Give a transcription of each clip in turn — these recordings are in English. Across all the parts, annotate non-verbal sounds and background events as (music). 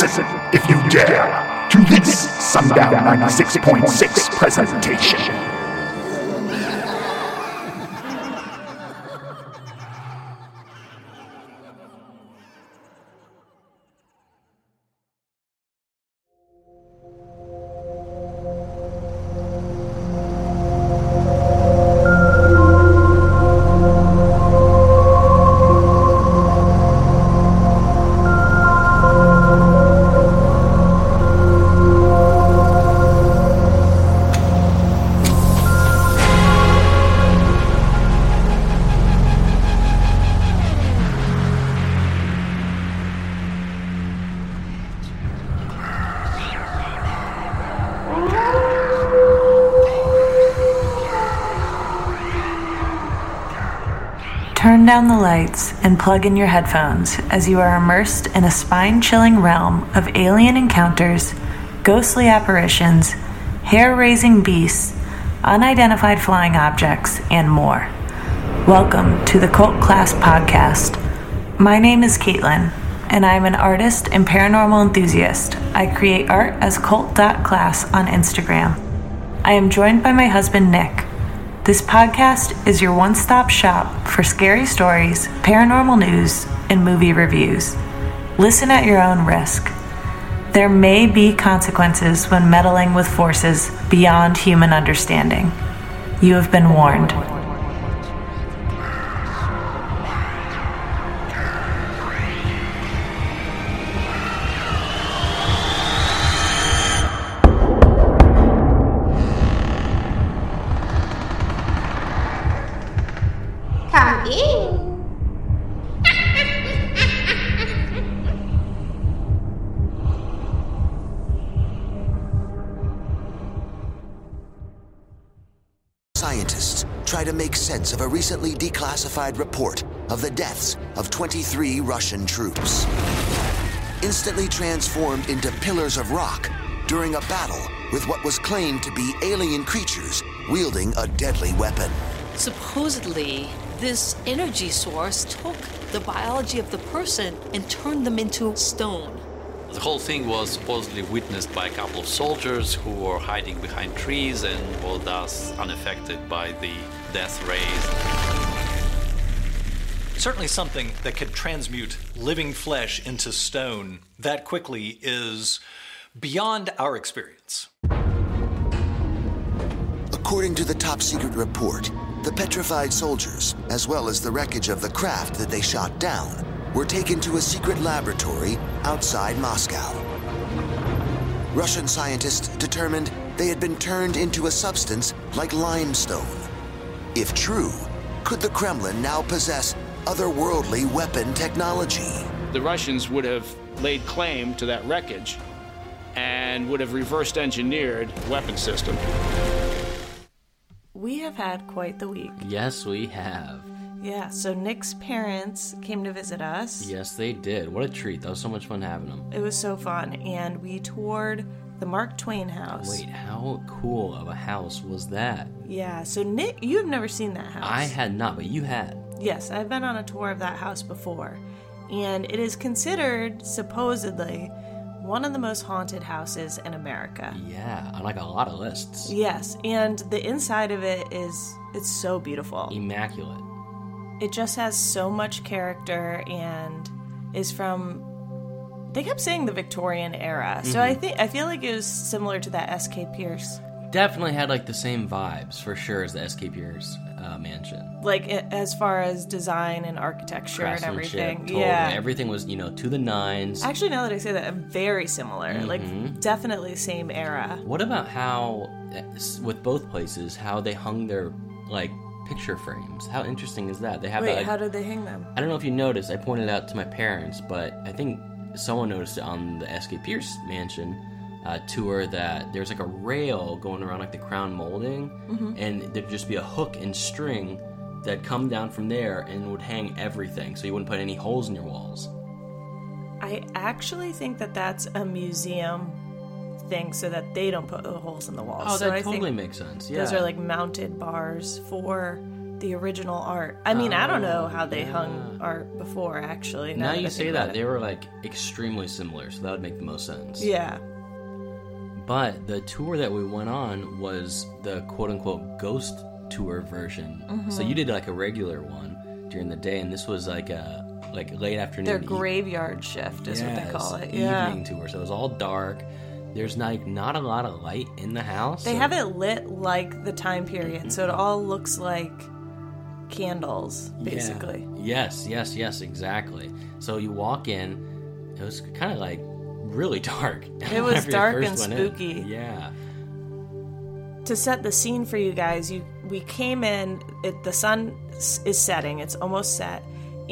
Listen, if you dare, to this Sundown 96.6 presentation. Lights and plug in your headphones as you are immersed in a spine chilling realm of alien encounters, ghostly apparitions, hair raising beasts, unidentified flying objects, and more. Welcome to the Cult Class Podcast. My name is Caitlyn, and I am an artist and paranormal enthusiast. I create art as cult.class on Instagram. I am joined by my husband, Nick. This podcast is your one stop shop for scary stories, paranormal news, and movie reviews. Listen at your own risk. There may be consequences when meddling with forces beyond human understanding. You have been warned. Make sense of a recently declassified report of the deaths of 23 Russian troops. Instantly transformed into pillars of rock during a battle with what was claimed to be alien creatures wielding a deadly weapon. Supposedly, this energy source took the biology of the person and turned them into stone. The whole thing was supposedly witnessed by a couple of soldiers who were hiding behind trees and were thus unaffected by the death rays. Certainly, something that could transmute living flesh into stone that quickly is beyond our experience. According to the top secret report, the petrified soldiers, as well as the wreckage of the craft that they shot down, were taken to a secret laboratory outside Moscow. Russian scientists determined they had been turned into a substance like limestone. If true, could the Kremlin now possess otherworldly weapon technology? the Russians would have laid claim to that wreckage and would have reversed engineered the weapon system. We have had quite the week. Yes, we have. Yeah, so Nick's parents came to visit us. Yes, they did. What a treat. That was so much fun having them. It was so fun, and we toured the Mark Twain house. Wait, how cool of a house was that? Yeah, so Nick, you have never seen that house. I had not, but you had. Yes, I've been on a tour of that house before, and it is considered supposedly one of the most haunted houses in America. Yeah, on like a lot of lists. Yes, and the inside of it is it's so beautiful. Immaculate. It just has so much character and is from they kept saying the Victorian era. So I think I feel like it was similar to that SK Pierce. Definitely had like the same vibes for sure as the SK Pierce uh, mansion. Like i- as far as design and architecture and everything. totally. Yeah. Everything was, you know, to the nines. Actually, now that I say that, very similar. Mm-hmm. Like definitely same era. What about how, uh, with both places, how they hung their like picture frames? How interesting is that? They have Wait, that. Like, how did they hang them? I don't know if you noticed. I pointed out to my parents, but I think someone noticed it on the SK Pierce Mansion uh, tour that there's like a rail going around like the crown molding, Mm-hmm. and there'd just be a hook and string that come down from there and would hang everything, so you wouldn't put any holes in your walls. I actually think that that's a museum thing so that they don't put the holes in the walls. Oh, so that I totally makes sense. Yeah, those are like mounted bars for the original art. I mean, I don't know how they hung art before, actually. Now that you say that they were like extremely similar, so that would make the most sense. Yeah. But the tour that we went on was the quote unquote ghost tour version. So Mhm. you did like a regular one during the day, and this was like a like late afternoon. Their e- graveyard shift is what they call Yes, it. Yeah. Evening tour. So it was all dark. There's like not a lot of light in the house. They have it lit like the time period, so it all looks like candles, Yeah. basically. Yes, yes, yes, exactly. So you walk in, it was kind of like really (laughs) dark. It (laughs) was dark and went in. spooky. Yeah. To set the scene for you guys, you we came in. It, the sun is setting; it's almost set,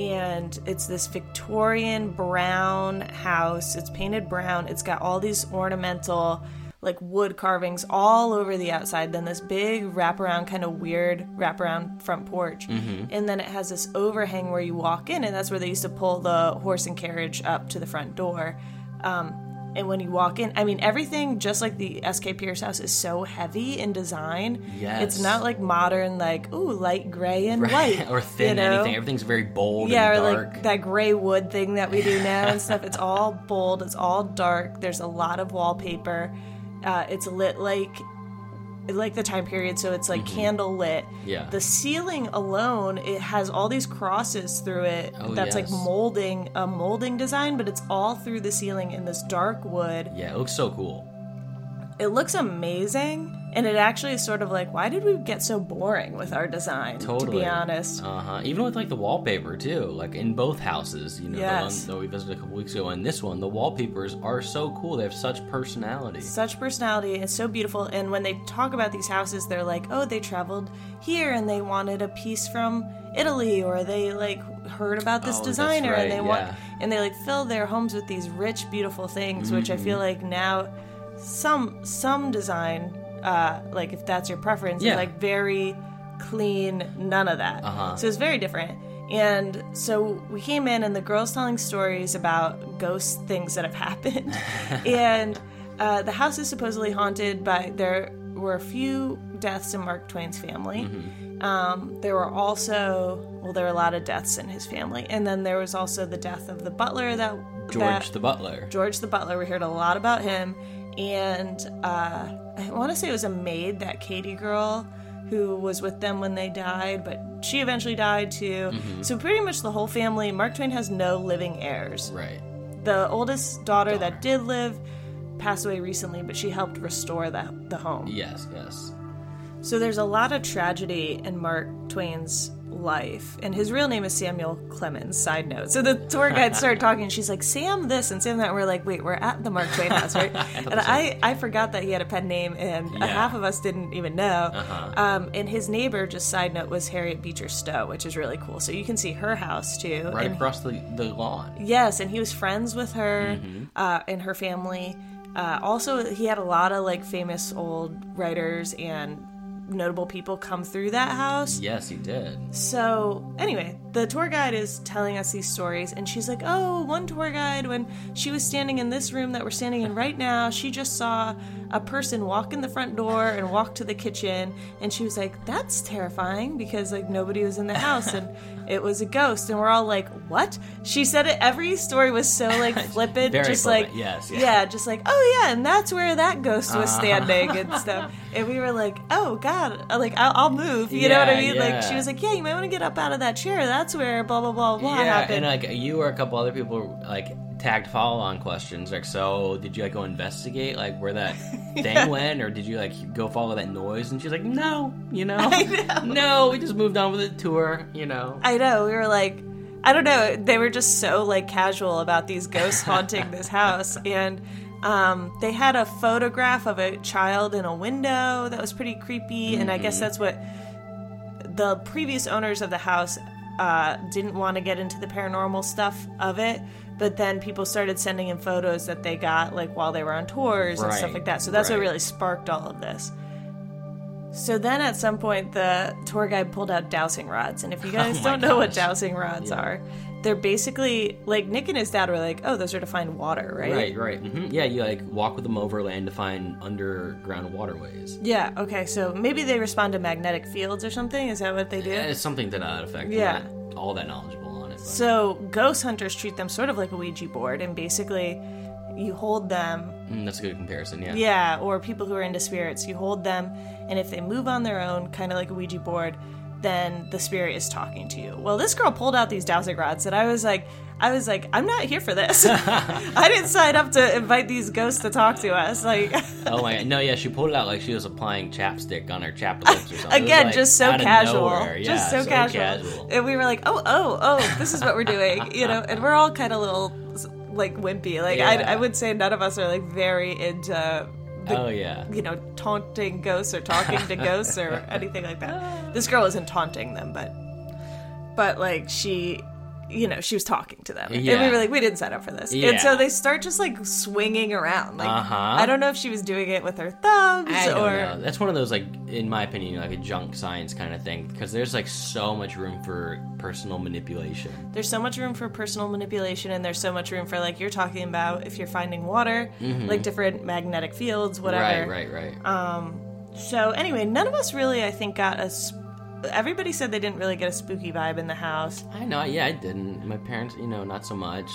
and it's this Victorian brown house. It's painted brown. It's got all these ornamental, like wood carvings all over the outside. Then this big wraparound, kind of weird wraparound front porch, Mhm. and then it has this overhang where you walk in, and that's where they used to pull the horse and carriage up to the front door. Um, and when you walk in, I mean, everything, just like the SK Pierce house, is so heavy in design. Yes. It's not like modern, like, ooh, light gray and Right. white. (laughs) or thin you know? anything. Everything's very bold Yeah, and or dark. like that gray wood thing that we do now and stuff. (laughs) It's all bold, it's all dark. There's a lot of wallpaper. Uh, it's lit like like the time period, so it's like candle lit. Mm-hmm. Yeah. The ceiling alone, it has all these crosses through it. Oh, that's like molding a molding design, but it's all through the ceiling in this dark wood. yeah, it looks so cool. It looks amazing, and it actually is sort of like, why did we get so boring with our design? Totally. To be honest. Uh huh. Even with like the wallpaper too, like in both houses, you know, Yes. the one that we visited a couple weeks ago and this one, the wallpapers are so cool. They have such personality. such personality it's so beautiful and when they talk about these houses they're like oh they traveled here and they wanted a piece from italy or they like heard about this Oh, designer and right, they want and they like fill their homes with these rich beautiful things which i feel Mhm. like now some some design uh like if that's your preference Yeah. is like very clean none of that Uh-huh. so it's very different and so we came in and the girls telling stories about ghost things that have happened (laughs) and uh, the house is supposedly haunted but there were a few deaths in mark twain's family Mm-hmm. um, there were also well there were a lot of deaths in his family and then there was also the death of the butler that George that- the Butler. George the Butler. We heard a lot about him, and uh, I want to say it was a maid, that Katie girl, who was with them when they died, but she eventually died too. Mhm. So pretty much the whole family. Mark Twain has no living heirs. Right. The oldest daughter, that did live passed away recently, but she helped restore the the home. Yes, yes. So there's a lot of tragedy in Mark Twain's life, and his real name is Samuel Clemens. Side note. So the tour guide started (laughs) talking, and she's like, "Sam this and Sam that." And we're like, "Wait, we're at the Mark Twain house, right?" (laughs) and I I forgot that he had a pen name, and Yeah. half of us didn't even know. Uh-huh. Um, and his neighbor, just side note, was Harriet Beecher Stowe, which is really cool. So you can see her house too. Right And- across the, the lawn. Yes, and he was friends with her Mhm. uh, and her family. Uh, also, he had a lot of like famous old writers and notable people come through that house. Yes, he did. So, anyway, the tour guide is telling us these stories, and she's like, Oh, one tour guide, when she was standing in this room that we're standing in right now, she just saw a person walk in the front door and walk to the kitchen. And she was like, That's terrifying because, like, nobody was in the house and (laughs) it was a ghost. And we're all like, What? She said it, every story was so, like, (laughs) flippant, just flippant, like, yes, yeah. yeah, just like, Oh, yeah, and that's where that ghost was Uh-huh. standing and (laughs) stuff. And we were like, Oh, God, like, I'll, I'll move. You know what I Yeah, mean? Like, she was like, Yeah, you might want to get up out of that chair. That's where blah, blah, blah, blah yeah, happened. and like you or a couple other people like tagged follow-on questions like so did you like go investigate like where that (laughs) thing Yeah. went or did you like go follow that noise and she's like no you know, (laughs) I know. no we just moved on with the tour you know I know. We were like, I don't know. They were just so like casual about these ghosts haunting this (laughs) house, and um, they had a photograph of a child in a window that was pretty creepy. And I guess Mhm. that's what the previous owners of the house uh, didn't want to get into the paranormal stuff of it. But then people started sending in photos that they got like while they were on tours and stuff like that. So that's what really sparked all of this. So then at some point, the tour guide pulled out dowsing rods. And if you (laughs) guys Oh don't know what dowsing rods Yeah. are, they're basically like Nick and his dad were like, "Oh, those are to find water, right?" Right, right. hmm Yeah, you like walk with them overland to find underground waterways. Yeah. Okay. So maybe they respond to magnetic fields or something. Is that what they do? Yeah, it's something to that effect. Yeah. Not all that knowledgeable on it. But. So ghost hunters treat them sort of like a Ouija board, and basically, you hold them. Mm, that's a good comparison. Yeah. Yeah, or people who are into spirits, you hold them, and if they move on their own, kind of like a Ouija board, then the spirit is talking to you. Well, this girl pulled out these dowsing rods, and I was like, I was like, I'm not here for this. (laughs) I didn't sign up to invite these ghosts to talk to us. Like, (laughs) oh my god. No, yeah, she pulled it out like she was applying chapstick on her chapped lips or something. Again, like, just so casual. Yeah, just so, casual. and we were like, oh, oh, oh, this is what we're doing, (laughs) you know. And we're all kind of little like wimpy. Like, I, I would say none of us are like very into. The, Oh yeah. you know, taunting ghosts or talking to ghosts or (laughs) anything like that. This girl isn't taunting them, but but like she you know, she was talking to them. And we were like, we didn't sign up for this. Yeah. And so they start just like swinging around. Like Uh-huh. I don't know if she was doing it with her thumbs I don't or know. That's one of those like, in my opinion, like a junk science kind of thing because there's like so much room for personal manipulation. there's so much room for personal manipulation and there's so much room for like you're talking about if you're finding water, like different magnetic fields, whatever. Right, right, right. Um, so anyway, none of us really, I think, got a. Sp- everybody said they didn't really get a spooky vibe in the house. I know. Yeah, I didn't. My parents, you know, not so much.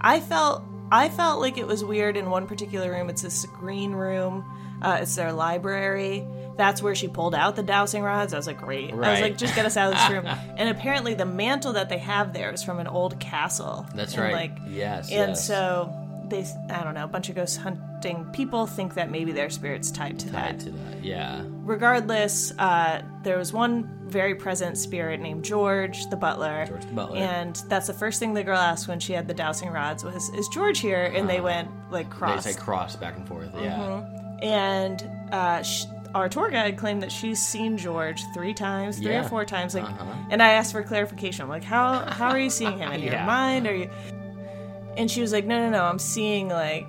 I felt I felt like it was weird in one particular room. It's this green room. Uh, it's their library. That's where she pulled out the dowsing rods. I was like, great. I was like, just get us out of this room. (laughs) and apparently, the mantle that they have there is from an old castle. That's And, right. Like, yes. and yes. so they, I don't know, a bunch of ghost hunting people think that maybe their spirit's tied to tied that. to that. Yeah. regardless, uh, there was one very present spirit named George, the butler. George the butler. And that's the first thing the girl asked when she had the dowsing rods was, "Is George here?" And they went like cross. They say cross back and forth. Yeah. and uh, sh- our tour guide claimed that she's seen George three times, three Yeah. or four times. Like, Uh-huh. and I asked for clarification. I'm like, "How how are you seeing him in your (laughs) mind? Are you?" And she was like, "No, no, no. I'm seeing like."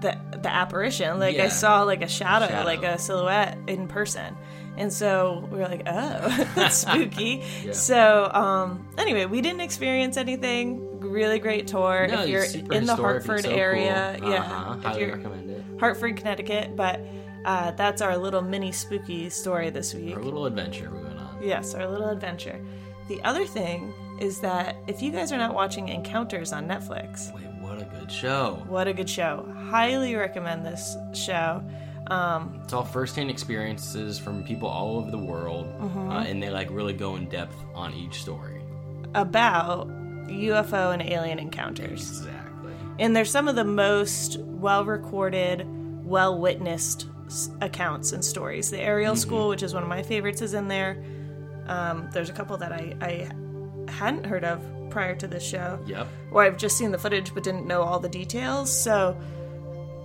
The, the apparition like i saw like a shadow, Shadow. like a silhouette in person and so we were like oh (laughs) that's (laughs) spooky so um anyway we didn't experience anything really great tour No, if you're in the hartford so area cool. yeah Uh-huh. if Highly recommend it. hartford connecticut but uh, that's our little mini spooky story this week Our little adventure we went on. Yes, our little adventure. The other thing is that if you guys are not watching Encounters on Netflix, Wait, what a good show. what a good show. Highly recommend this show. Um, It's all first-hand experiences from people all over the world, Mm-hmm. uh, and they like really go in depth on each story. about UFO and alien encounters. Exactly. And they're some of the most well recorded, well witnessed accounts and stories. The Ariel School, which is one of my favorites, is in there. Um, there's a couple that I, I hadn't heard of prior to this show. Yep. or I've just seen the footage but didn't know all the details. So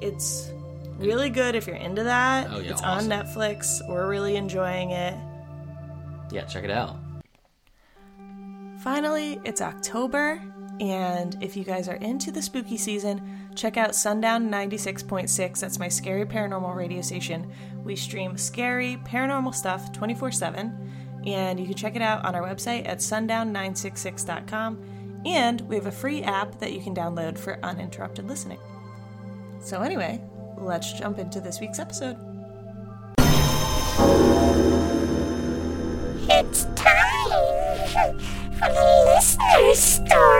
it's really good if you're into that. Oh, yeah, it's awesome. on Netflix. We're really enjoying it. Yeah, check it out. Finally, it's October, and if you guys are into the spooky season, check out Sundown 96.6. That's my scary paranormal radio station. We stream scary paranormal stuff 24 7, and you can check it out on our website at sundown966.com. And we have a free app that you can download for uninterrupted listening. So, anyway, let's jump into this week's episode. It's time for the listener story.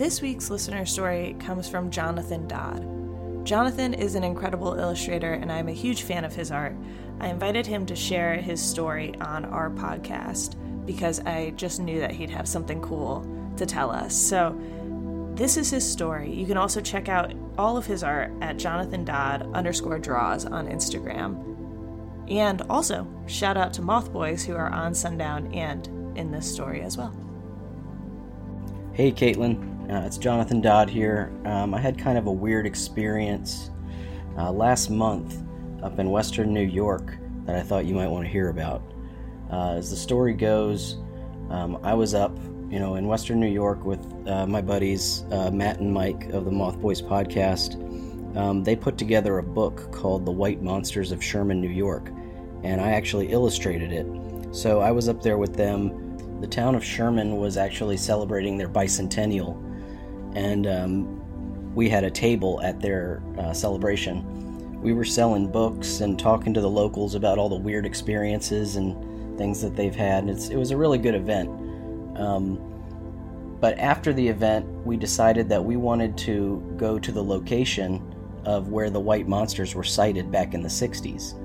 This week's listener story comes from Jonathan Dodd. Jonathan is an incredible illustrator, and I'm a huge fan of his art. I invited him to share his story on our podcast because I just knew that he'd have something cool to tell us. So, this is his story. You can also check out all of his art at Jonathan Dodd underscore draws on Instagram. And also, shout out to Moth Boys who are on Sundown and in this story as well. Hey, Caitlyn. Uh, it's Jonathan Dodd here. Um, I had kind of a weird experience uh, last month up in western New York that I thought you might want to hear about. Uh, as the story goes, um, I was up, you know, in western New York with uh, my buddies uh, Matt and Mike of the Moth Boys podcast, um, they put together a book called The White Monsters of Sherman, New York, and I actually illustrated it. So I was up there with them. The town of Sherman was actually celebrating their bicentennial, and um, we had a table at their uh, celebration. We were selling books and talking to the locals about all the weird experiences and things that they've had. It's, it was a really good event. Um, but after the event, we decided that we wanted to go to the location of where the white monsters were sighted back in the 60s.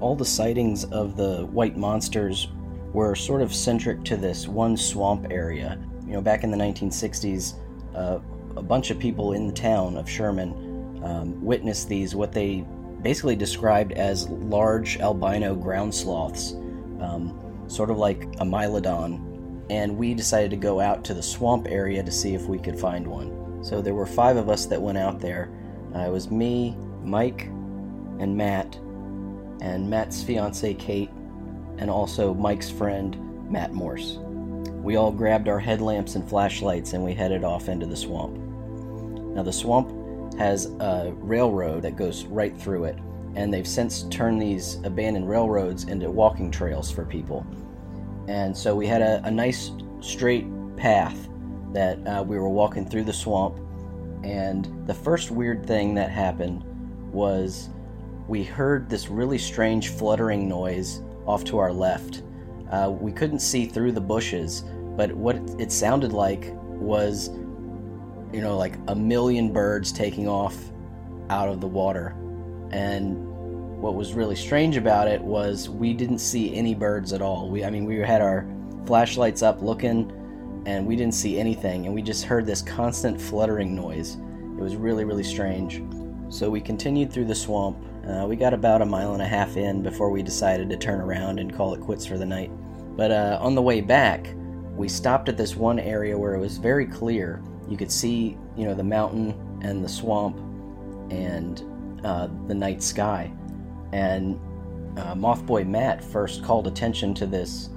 All the sightings of the white monsters were sort of centric to this one swamp area. You know, back in the 1960s, uh, a bunch of people in the town of Sherman um, witnessed these, what they basically described as large albino ground sloths, um, sort of like a mylodon and we decided to go out to the swamp area to see if we could find one. So there were five of us that went out there. Uh, it was me, Mike, and Matt, and Matt's fiance Kate, and also Mike's friend Matt Morse. We all grabbed our headlamps and flashlights and we headed off into the swamp. Now, the swamp has a railroad that goes right through it, and they've since turned these abandoned railroads into walking trails for people. And so we had a, a nice straight path that uh, we were walking through the swamp. And the first weird thing that happened was we heard this really strange fluttering noise off to our left. Uh, we couldn't see through the bushes, but what it sounded like was, you know, like a million birds taking off out of the water. And what was really strange about it was we didn't see any birds at all. We, I mean, we had our flashlights up looking, and we didn't see anything, and we just heard this constant fluttering noise. It was really, really strange. So we continued through the swamp. Uh, we got about a mile and a half in before we decided to turn around and call it quits for the night. But uh, on the way back, we stopped at this one area where it was very clear. You could see, you know, the mountain and the swamp and uh, the night sky and uh, Mothboy Matt first called attention to this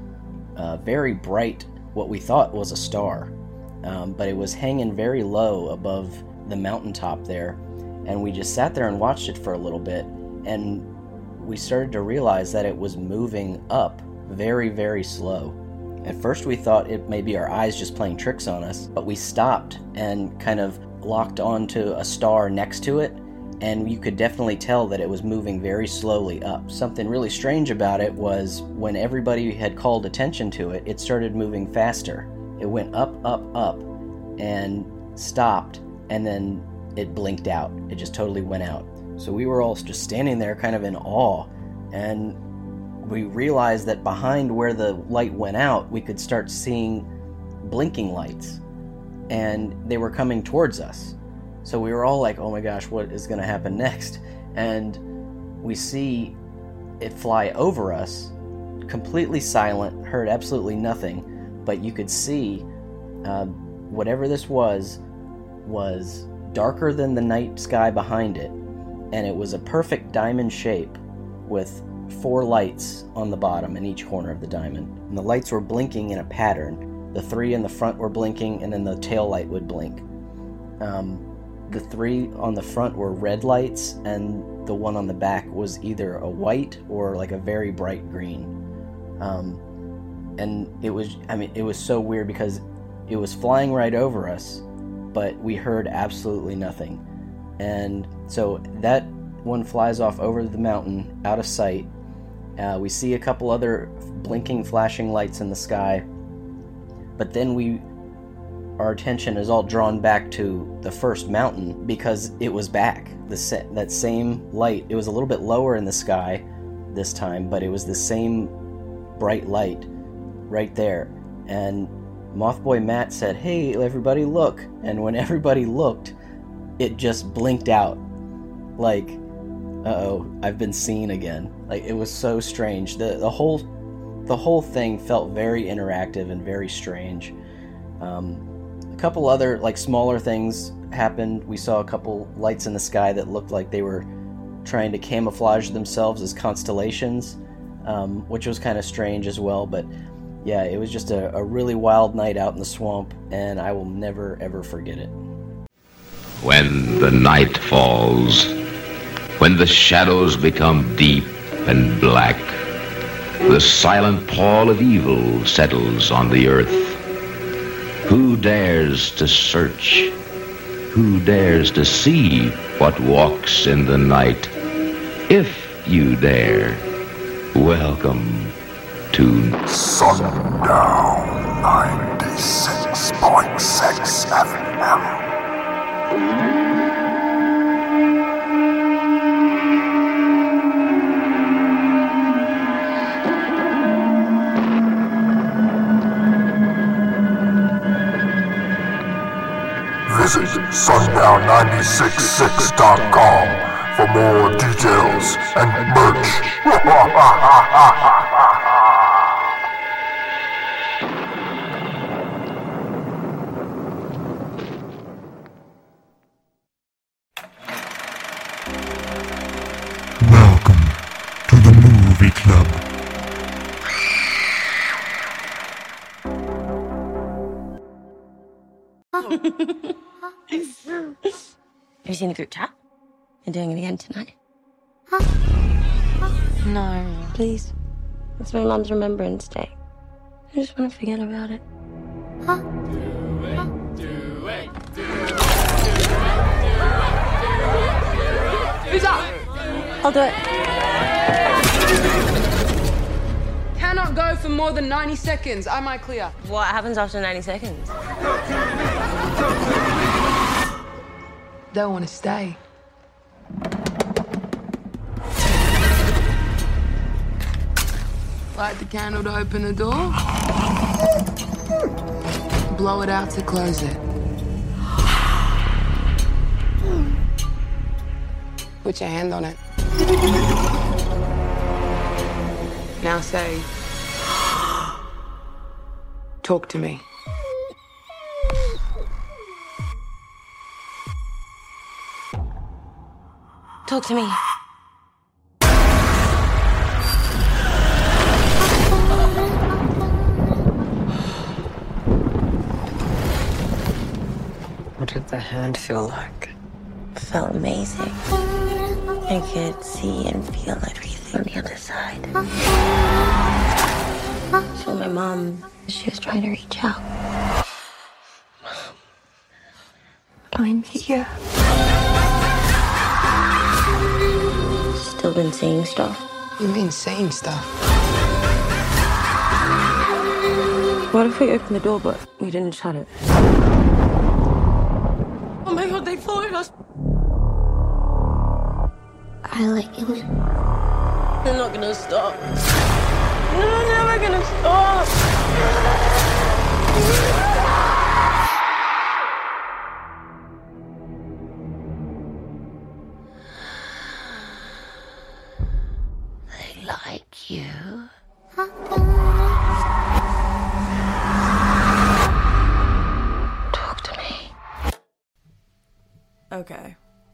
uh, very bright, what we thought was a star, um, but it was hanging very low above the mountaintop there, and we just sat there and watched it for a little bit, and we started to realize that it was moving up very, very slow. At first, we thought it may be our eyes just playing tricks on us, but we stopped and kind of locked onto a star next to it and you could definitely tell that it was moving very slowly up. Something really strange about it was when everybody had called attention to it, it started moving faster. It went up, up, up, and stopped, and then it blinked out. It just totally went out. So we were all just standing there kind of in awe, and we realized that behind where the light went out, we could start seeing blinking lights, and they were coming towards us. So we were all like, oh my gosh, what is going to happen next? And we see it fly over us, completely silent, heard absolutely nothing, but you could see uh, whatever this was was darker than the night sky behind it, and it was a perfect diamond shape with four lights on the bottom in each corner of the diamond. And the lights were blinking in a pattern. The three in the front were blinking, and then the tail light would blink. Um, the three on the front were red lights, and the one on the back was either a white or like a very bright green. Um, and it was, I mean, it was so weird because it was flying right over us, but we heard absolutely nothing. And so that one flies off over the mountain out of sight. Uh, we see a couple other blinking, flashing lights in the sky, but then we our attention is all drawn back to the first mountain because it was back. The that same light. It was a little bit lower in the sky this time, but it was the same bright light right there. And Mothboy Matt said, "Hey, everybody, look!" And when (laughs) everybody looked, it just blinked out, like, "Uh-oh, I've been seen again." Like it was so strange. the the whole The whole thing felt very interactive and very strange. Um, a couple other like smaller things happened. We saw a couple lights in the sky that looked like they were trying to camouflage themselves as constellations, um, which was kind of strange as well. But yeah, it was just a, a really wild night out in the swamp, and I will never ever forget it. when the night falls, when the shadows become deep and black, the silent pall of evil settles on the earth. Who dares to search? Who dares to see what walks in the night? If you dare, welcome to Sundown 96.6 FM. Visit sundown966.com for more details and merch. (laughs) you seen the group chat? You're doing it again tonight. Huh? No. Please. It's my mom's Remembrance Day. I just want to forget about it. Who's up? I'll do it. Cannot go for more than 90 seconds. Am I clear? What happens after 90 seconds? They'll want to stay. Light the candle to open the door. Blow it out to close it. Put your hand on it. Now say, talk to me. Talk to me. What did the hand feel like? Felt amazing. I could see and feel everything on the other side. So my mom, she was trying to reach out. I'm here. Still been seeing stuff. You mean saying stuff? What if we opened the door but we didn't shut it? Oh my god, they followed us! I like you. They're not gonna stop. They're never gonna stop!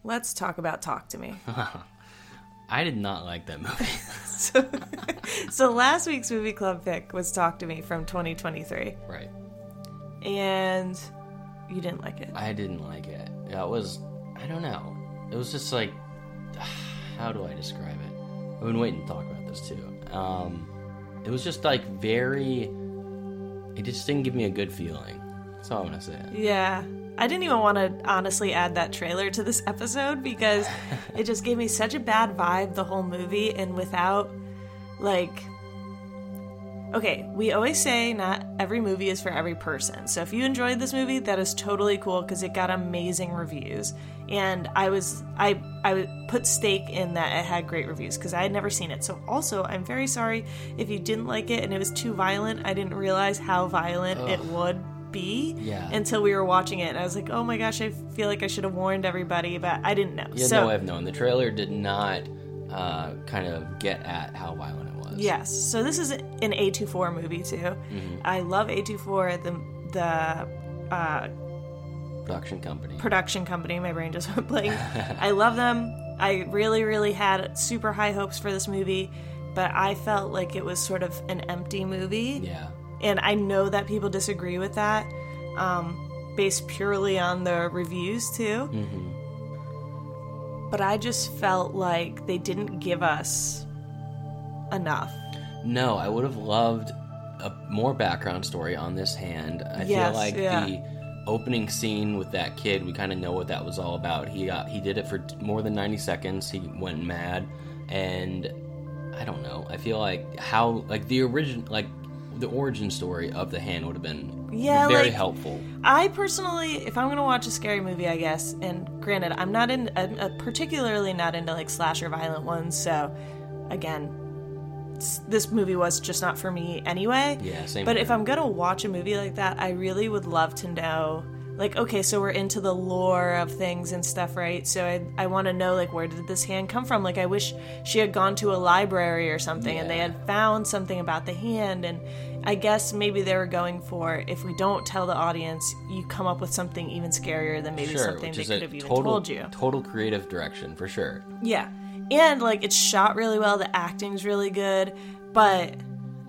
Let's talk about Talk to Me. (laughs) I did not like that movie. (laughs) (laughs) so, so last week's movie club pick was Talk to Me from 2023. Right. And you didn't like it. I didn't like it. That was. I don't know. It was just like. (sighs) How do I describe it? I've been waiting to talk about this too. Um, it was just like very. It just didn't give me a good feeling. That's all I'm gonna say. Yeah. I didn't even want to honestly add that trailer to this episode because it just gave me such a bad vibe the whole movie and without like Okay, we always say not every movie is for every person. So if you enjoyed this movie, that is totally cool because it got amazing reviews. And I was I I put stake in that it had great reviews because I had never seen it. So also, I'm very sorry if you didn't like it and it was too violent. I didn't realize how violent it Ugh. would be Yeah. until we were watching it and I was like, "Oh my gosh, I feel like I should have warned everybody," but I didn't know. You had so no I've known. The trailer did not uh, kind of get at how violent it was. Yes. So this is an A24 movie too. Mhm. I love A24 the the uh, Production company. production company. My brain just went blank. (laughs) I love them. I really really had super high hopes for this movie, but I felt like it was sort of an empty movie. Yeah. And I know that people disagree with that. Um, based purely on the reviews too. Mm-hmm. But I just felt like they didn't give us enough. No, I would have loved a more background story on this hand. I Yes, feel like yeah. the opening scene with that kid, we kind of know what that was all about. He got he did it for more than 90 seconds. He went mad and I don't know. I feel like how like the original like the origin story of the hand would have been Yeah, very like- helpful. I personally, if I'm gonna watch a scary movie, I guess, and granted, I'm not in, I'm uh, particularly not into like slasher violent ones. So, again, this movie was just not for me anyway. Yeah, same But if I'm gonna watch a movie like that, I really would love to know. Like, okay, so we're into the lore of things and stuff, right? So I, I want to know, like, where did this hand come from? Like, I wish she had gone to a library or something and they had found something about the hand. And I guess maybe they were going for if we don't tell the audience, you come up with something even scarier than maybe sure, something they could have even total, told you. Total creative direction for sure. Yeah. And like it's shot really well, the acting's really good, but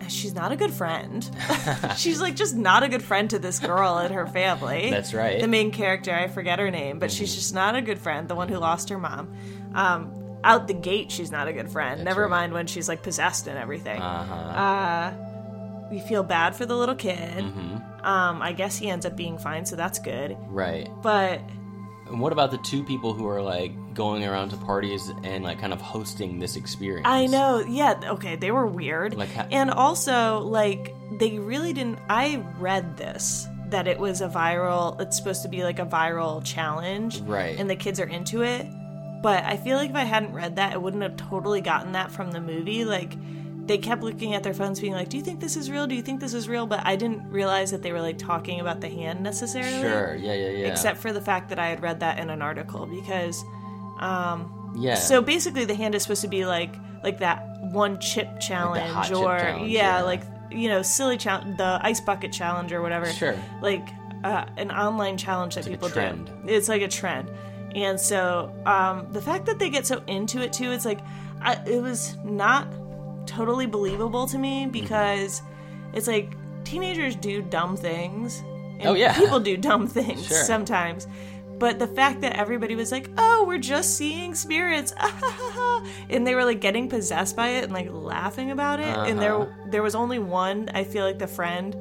she's not a good friend. (laughs) she's like just not a good friend to this girl and her family. That's right. The main character, I forget her name, but she's just not a good friend, the one who lost her mom. Um out the gate she's not a good friend. Never right. mind when she's like possessed and everything. Uh-huh. Uh you feel bad for the little kid. Mhm. Um I guess he ends up being fine, so that's good. Right. But And what about the two people who are like going around to parties and like kind of hosting this experience? I know, yeah, okay, they were weird. Like ha- and also, like, they really didn't. I read this that it was a viral, it's supposed to be like a viral challenge. Right. And the kids are into it. But I feel like if I hadn't read that, I wouldn't have totally gotten that from the movie. Like, they kept looking at their phones, being like, Do you think this is real? Do you think this is real? But I didn't realize that they were like talking about the hand necessarily. Sure, yeah, yeah, yeah. Except for the fact that I had read that in an article because. Um, Yeah. So basically, the hand is supposed to be like like that one chip challenge, chip or challenge, yeah, yeah. like you know, silly challenge, the ice bucket challenge or whatever. Sure. Like uh, an online challenge that like a people trend. do. It's like a trend, and so um, the fact that they get so into it too, it's like I, it was not totally believable to me Mm-hmm. because it's like teenagers do dumb things. And Oh, yeah. people do dumb (laughs) things Sure. sometimes. But the fact that everybody was like, "Oh, we're just seeing spirits," (laughs) and they were like getting possessed by it and like laughing about it, and Uh-huh. there there was only one. I feel like the friend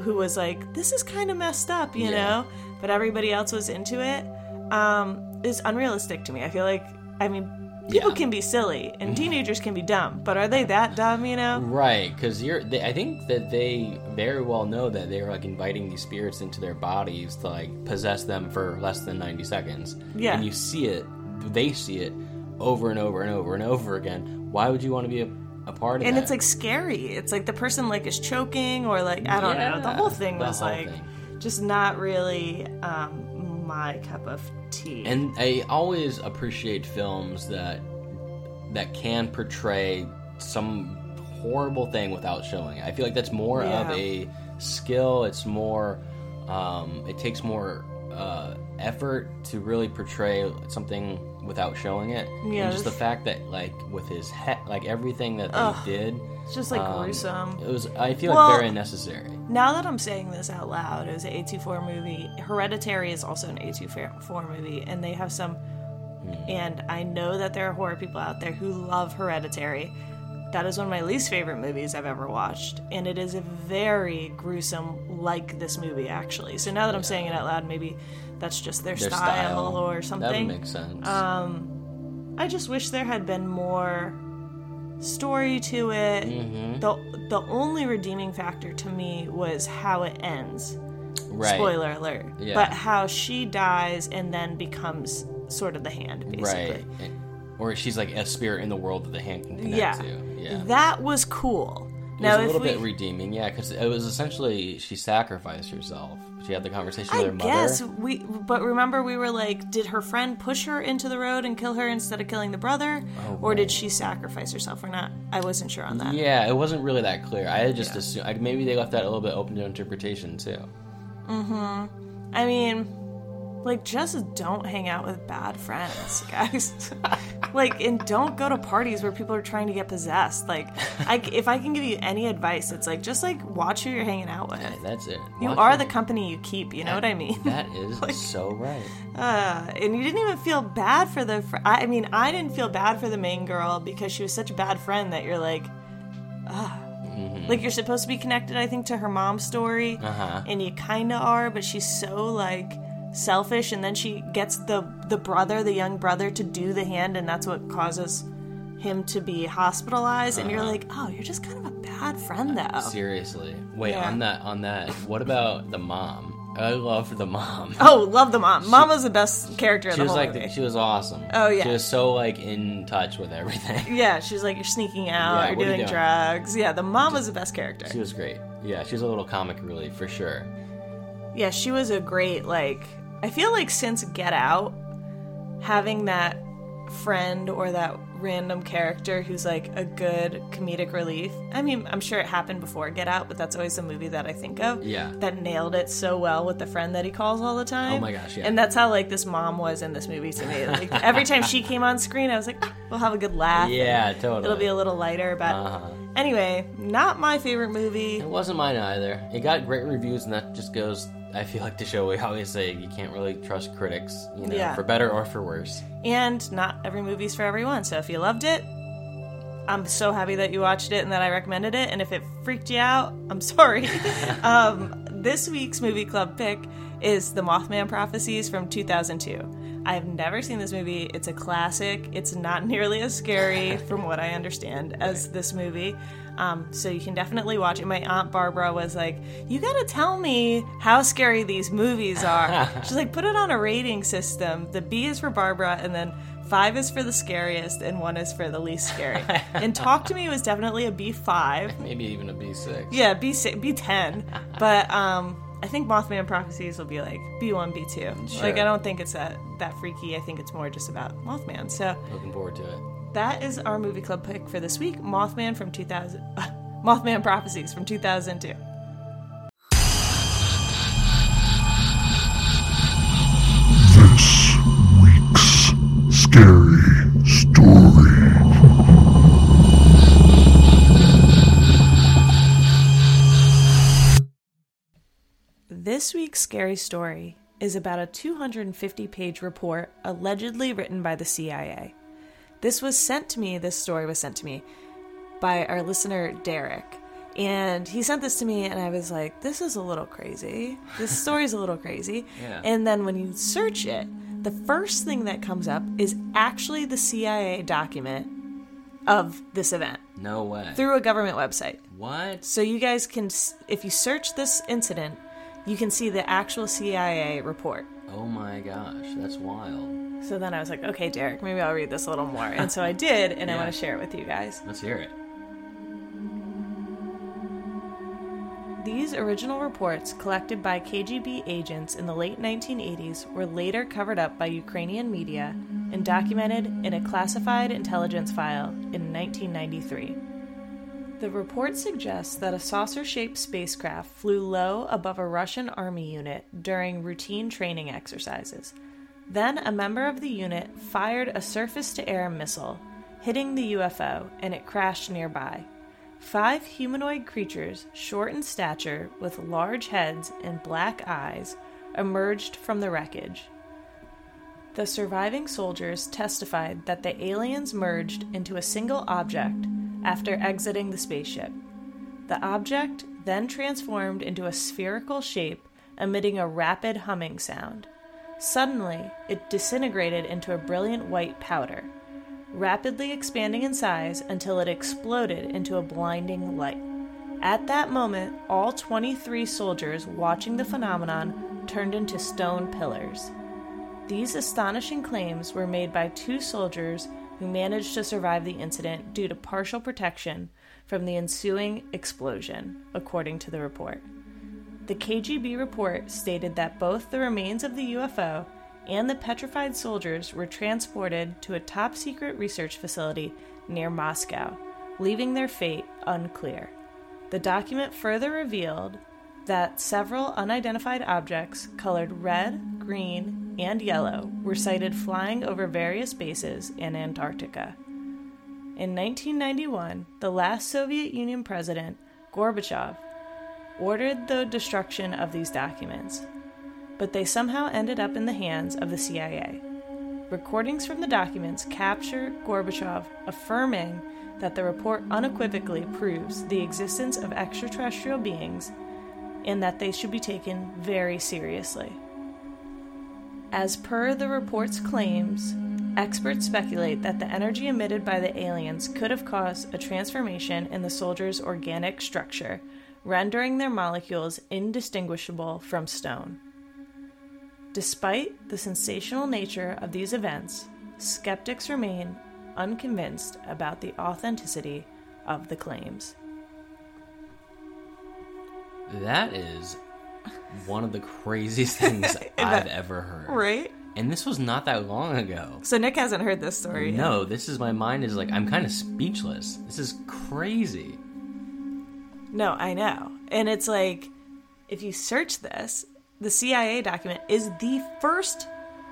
who was like, "This is kind of messed up," you Yeah. know, but everybody else was into it. Um, is unrealistic to me. I feel like, I mean, people can be silly and teenagers can be dumb, but are they that dumb? You know? Right, because you're. They, I think that they very well know that they're like inviting these spirits into their bodies to like possess them for less than ninety seconds. Yeah. and you see it, they see it over and over and over and over again. Why would you want to be a, a part of and that? it's like scary. It's like the person like is choking or like I don't know. The whole thing the was whole like thing. just not really um, my cup of tea. And I always appreciate films that that can portray some horrible thing without showing it. I feel like that's more of a skill. It's more. Um, it takes more uh, effort to really portray something without showing it. Yeah, And just the fact that like with his head, like everything that they Ugh, did. It's just, like, um, gruesome. It was. I feel Well, like very unnecessary. now that I'm saying this out loud, it was an A24 movie. Hereditary is also an A24 movie, and they have some. And I know that there are horror people out there who love Hereditary. That is one of my least favorite movies I've ever watched, and it is a very gruesome, like this movie actually. So now that I'm saying it out loud, maybe that's just their, Their style, style. or something. would make sense. Um, I just wish there had been more story to it. Mhm. The the only redeeming factor to me was how it ends. Right. Spoiler alert. Yeah. But how she dies and then becomes sort of the hand, basically. Right. Or she's like a spirit in the world that the hand can connect Yeah. to. Yeah. That was cool. It now was a little we bit redeeming, yeah, because it was essentially she sacrificed herself. She had the conversation I with her mother. guess we, but remember we were like, did her friend push her into the road and kill her instead of killing the brother, Oh, or did she sacrifice herself or not? I wasn't sure on that. Yeah, it wasn't really that clear. I just assumed I, maybe they left that a little bit open to interpretation too. Mm-hmm. I mean, Like, just don't hang out with bad friends, (laughs) guys. (laughs) like, and don't go to parties where people are trying to get possessed. Like, (laughs) I, if I can give you any advice, it's like just like watch who you're hanging out with. Hey, that's it. You Watch are it. the company you keep. You know what I mean? That is like, so right. Uh, and you didn't even feel bad for the. Fr- I, I mean, I didn't feel bad for the main girl because she was such a bad friend that you're like, ah. Mhm. Like you're supposed to be connected, I think, to her mom's story, Uh-huh. and you kind of are, but she's so like selfish, and then she gets the the brother, the young brother, to do the hand, and that's what causes him to be hospitalized. And you're Uh-huh. like, oh, you're just kind of a bad friend, though. Seriously. Wait, Yeah. on that on that, what about the mom? I love the mom. (laughs) Oh, love the mom. Mama's the best character in She the was whole like movie. she was awesome. Oh, yeah. She was so like in touch with everything. (laughs) yeah, she's like, you're sneaking Yeah, out, you're what are you doing doing? drugs. Yeah, the mom was the best character. She was great. Yeah, she was a little comic relief for sure. Yeah, she was a great like I feel like since Get Out having that friend or that random character who's like a good comedic relief. I mean, I'm sure it happened before Get Out, but that's always the movie that I think of. Yeah. That nailed it so well with the friend that he calls all the time. Oh my gosh, yeah. And that's how like this mom was in this movie to me. (laughs) Like every time she came on screen, I was like, "Ah, we'll have a good laugh. Yeah, totally. It'll be a little lighter, but Uh-huh. anyway, not my favorite movie. It wasn't mine either. It got great reviews, and that just goes. I feel like the show we always say you can't really trust critics, you know, Yeah. for better or for worse. And not every movie's for everyone. So if you loved it, I'm so happy that you watched it and that I recommended it. And if it freaked you out, I'm sorry. (laughs) (laughs) um, this week's movie club pick is The Mothman Prophecies from 2002. I've never seen this movie. It's a classic. It's not nearly as scary, (laughs) from what I understand, as this movie. Um, so you can definitely watch it. My aunt Barbara was like, "You got to tell me how scary these movies are." (laughs) She's like, "Put it on a rating system. The B is for Barbara, and then five is for the scariest, and one is for the least scary." (laughs) and Talk to Me was definitely a B five. Maybe even a B six. Yeah, B six, B ten. (laughs) But um, I think Mothman Prophecies will be like B one, B two. Like I don't think it's that that freaky. I think it's more just about Mothman. So Looking forward to it. That is our movie club pick for this week. Mothman from two thousand. (laughs) Mothman Prophecies from two thousand two. This week's scary story. This week's scary story is about a 250 page report allegedly written by the CIA. This was sent to me, this story was sent to me by our listener Derek. And he sent this to me, and I was like, this is a little crazy. This (laughs) story's a little crazy. Yeah. And then when you search it, the first thing that comes up is actually the CIA document of this event No way. through a government website. What? So you guys can, if you search this incident, you can see the actual CIA report. Oh my gosh, that's wild. So then I was like, okay, Derek, maybe I'll read this a little more. And so I did, and I want to share it with you guys. Let's hear it. These original reports, collected by KGB agents in the late 1980s, were later covered up by Ukrainian media and documented in a classified intelligence file in 1993. The report suggests that a saucer shaped spacecraft flew low above a Russian army unit during routine training exercises. Then a member of the unit fired a surface to air missile, hitting the UFO, and it crashed nearby. Five humanoid creatures, short in stature, with large heads and black eyes, emerged from the wreckage. The surviving soldiers testified that the aliens merged into a single object after exiting the spaceship. The object then transformed into a spherical shape, emitting a rapid humming sound. Suddenly, it disintegrated into a brilliant white powder, rapidly expanding in size until it exploded into a blinding light. At that moment, all 23 soldiers watching the phenomenon turned into stone pillars. These astonishing claims were made by two soldiers who managed to survive the incident due to partial protection from the ensuing explosion, according to the report. The KGB report stated that both the remains of the UFO and the petrified soldiers were transported to a top secret research facility near Moscow, leaving their fate unclear. The document further revealed that several unidentified objects colored red, green, and yellow were sighted flying over various bases in Antarctica. In 1991, the last Soviet Union president, Gorbachev, ordered the destruction of these documents, but they somehow ended up in the hands of the CIA. Recordings from the documents capture Gorbachev affirming that the report unequivocally proves the existence of extraterrestrial beings and that they should be taken very seriously. As per the report's claims, experts speculate that the energy emitted by the aliens could have caused a transformation in the soldiers' organic structure, rendering their molecules indistinguishable from stone. Despite the sensational nature of these events, skeptics remain unconvinced about the authenticity of the claims. That is one of the craziest things (laughs) I've ever heard. Right? And this was not that long ago. So Nick hasn't heard this story. yet. No, this is my mind is like I'm kind of speechless. This is crazy. No, I know. And it's like, if you search this, the CIA document is the first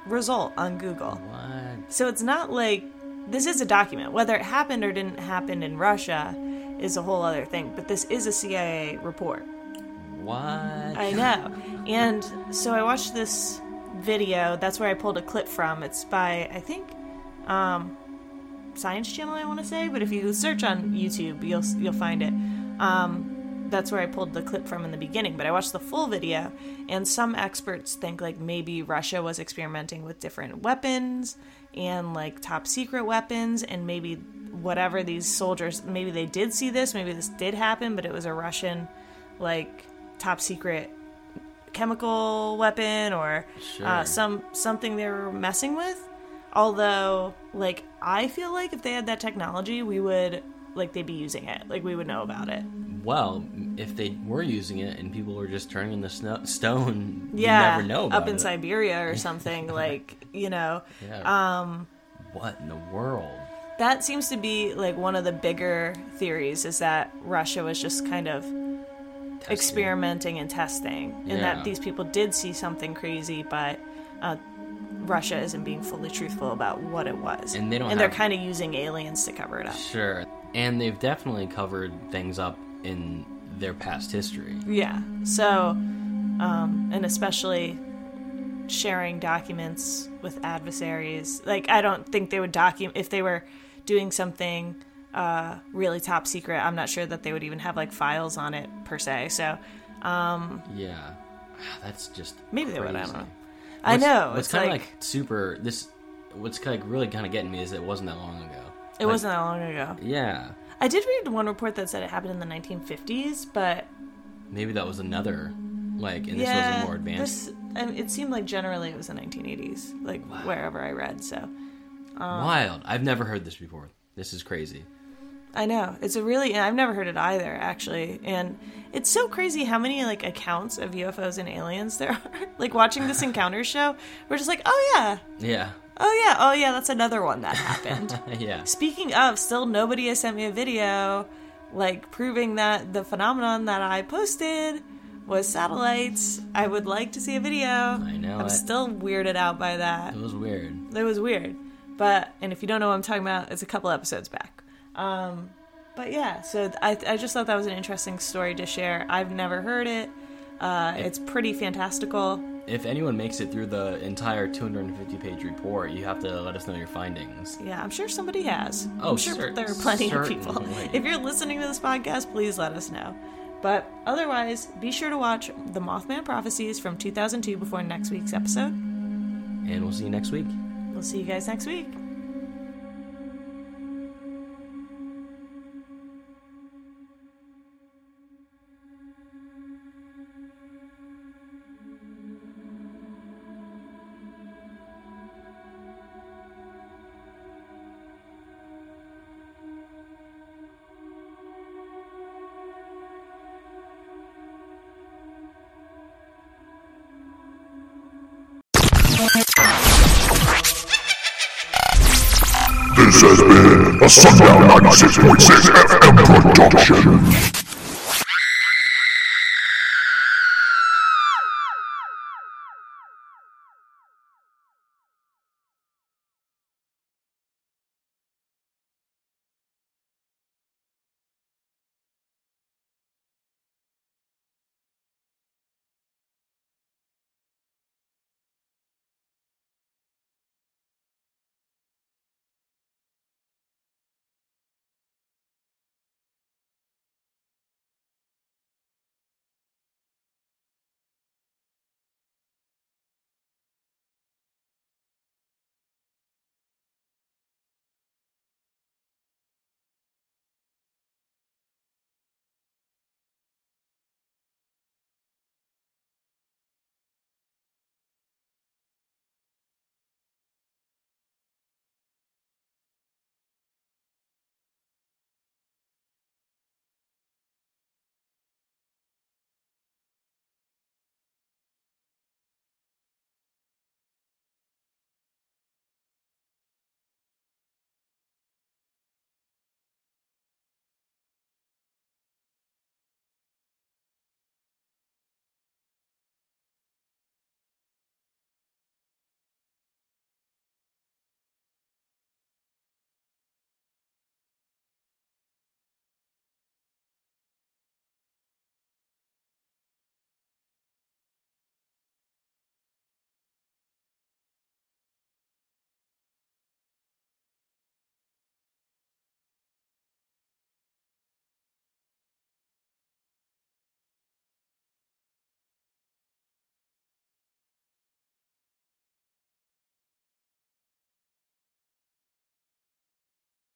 result on Google. What? So it's not like this is a document. Whether it happened or didn't happen in Russia is a whole other thing, but this is a CIA report. What? I know. And so I watched this video. That's where I pulled a clip from. It's by, I think, um, Science Channel, I want to say. But if you search on YouTube, you'll you'll find it. Um, that's where I pulled the clip from in the beginning. But I watched the full video, and some experts think like maybe Russia was experimenting with different weapons and like top secret weapons, and maybe whatever these soldiers, maybe they did see this, maybe this did happen, but it was a Russian like top secret chemical weapon or Sure. uh, some something they were messing with. Although, like, I feel like if they had that technology, we would like they'd be using it. Like we would know about it. Well, if they were using it and people were just turning the snow- stone, Yeah, you never know about up in it. Siberia or (laughs) something. like you know, Yeah. um, What in the world? that seems to be like one of the bigger theories is that Russia was just kind of experimenting and testing, and Yeah. that these people did see something crazy, but uh, Russia isn't being fully truthful about what it was, And they don't and they're kind of using aliens to cover it up. Sure. And they've definitely covered things up in their past history. Yeah. So, um, and especially sharing documents with adversaries. Like, I don't think they would document if they were doing something uh, really top secret. I'm not sure that they would even have like files on it per se. So, um, Yeah. That's just Maybe they would, I don't crazy. know. I know, What's it's kind of like- like, super. This. What's kind of really kind of getting me is it wasn't that long ago. it Like, wasn't that long ago. Yeah. I did read one report that said it happened in the 1950s, but Maybe that was another. Like, and this was more advanced. This, mean, it seemed like generally it was the 1980s, like wherever I read. So, um, Wild. I've never heard this before. This is crazy. I know it's a really. I've never heard it either, actually, and it's so crazy how many like accounts of UFOs and aliens there (laughs) are. like watching this encounter show, we're just like, oh yeah, Yeah. oh yeah, oh yeah, that's another one that happened. (laughs) yeah. Speaking of, still nobody has sent me a video like proving that the phenomenon that I posted was satellites. I would like to see a video. I know I'm it. still weirded out by that. It was weird. It was weird. But and if you don't know what I'm talking about, it's a couple episodes back. Um but yeah, so I I just thought that was an interesting story to share. I've never heard it. Uh, it's pretty fantastical. If anyone makes it through the entire 250 page report, you have to let us know your findings. Yeah, I'm sure somebody has. Oh, I'm sure there are plenty of people. If you're listening to this podcast, please let us know. But otherwise, be sure to watch The Mothman Prophecies from 2002 before next week's episode. And we'll see you next week. We'll see you guys next week. Has been a Sundown 96.6 FM production.